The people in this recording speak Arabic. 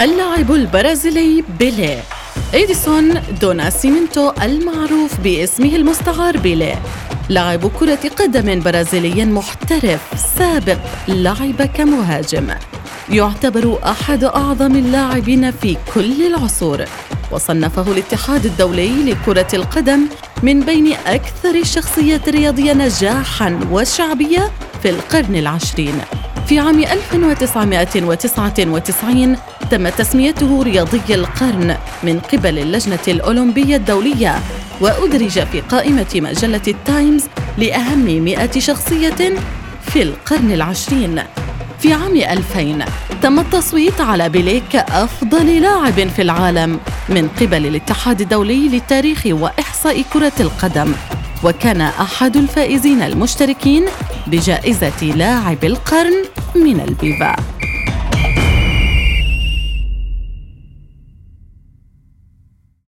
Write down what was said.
اللاعب البرازيلي بيليه إديسون دوناسيمنتو المعروف باسمه المستعار بيليه لاعب كرة قدم برازيلي محترف سابق لعب كمهاجم. يعتبر أحد أعظم اللاعبين في كل العصور. وصنفه الاتحاد الدولي لكرة القدم من بين أكثر الشخصيات الرياضية نجاحاً وشعبية في القرن العشرين. في عام 1999 تم تسميته رياضي القرن من قبل اللجنة الأولمبية الدولية وأدرج في قائمة مجلة التايمز لأهم 100 شخصية في القرن العشرين. في عام 2000 تم التصويت على بيليه كأفضل لاعب في العالم من قبل الاتحاد الدولي للتاريخ وإحصاء كرة القدم. وكان أحد الفائزين المشتركين بجائزة لاعب القرن من الفيفا